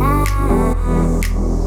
Ah.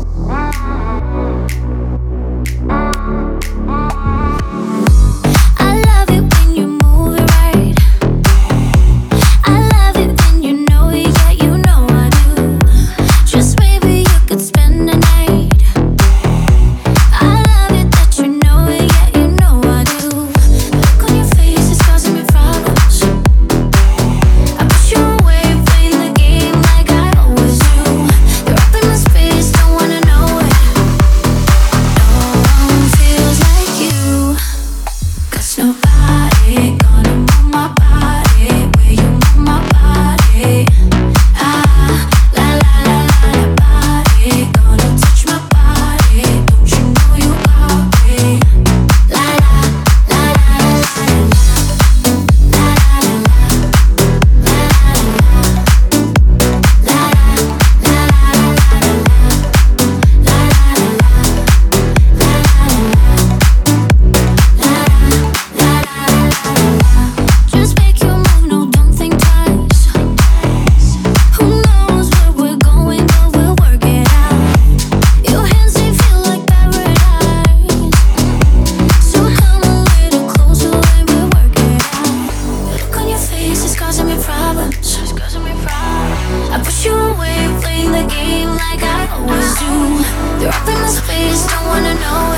Space, don't wanna know it. No one feels like you.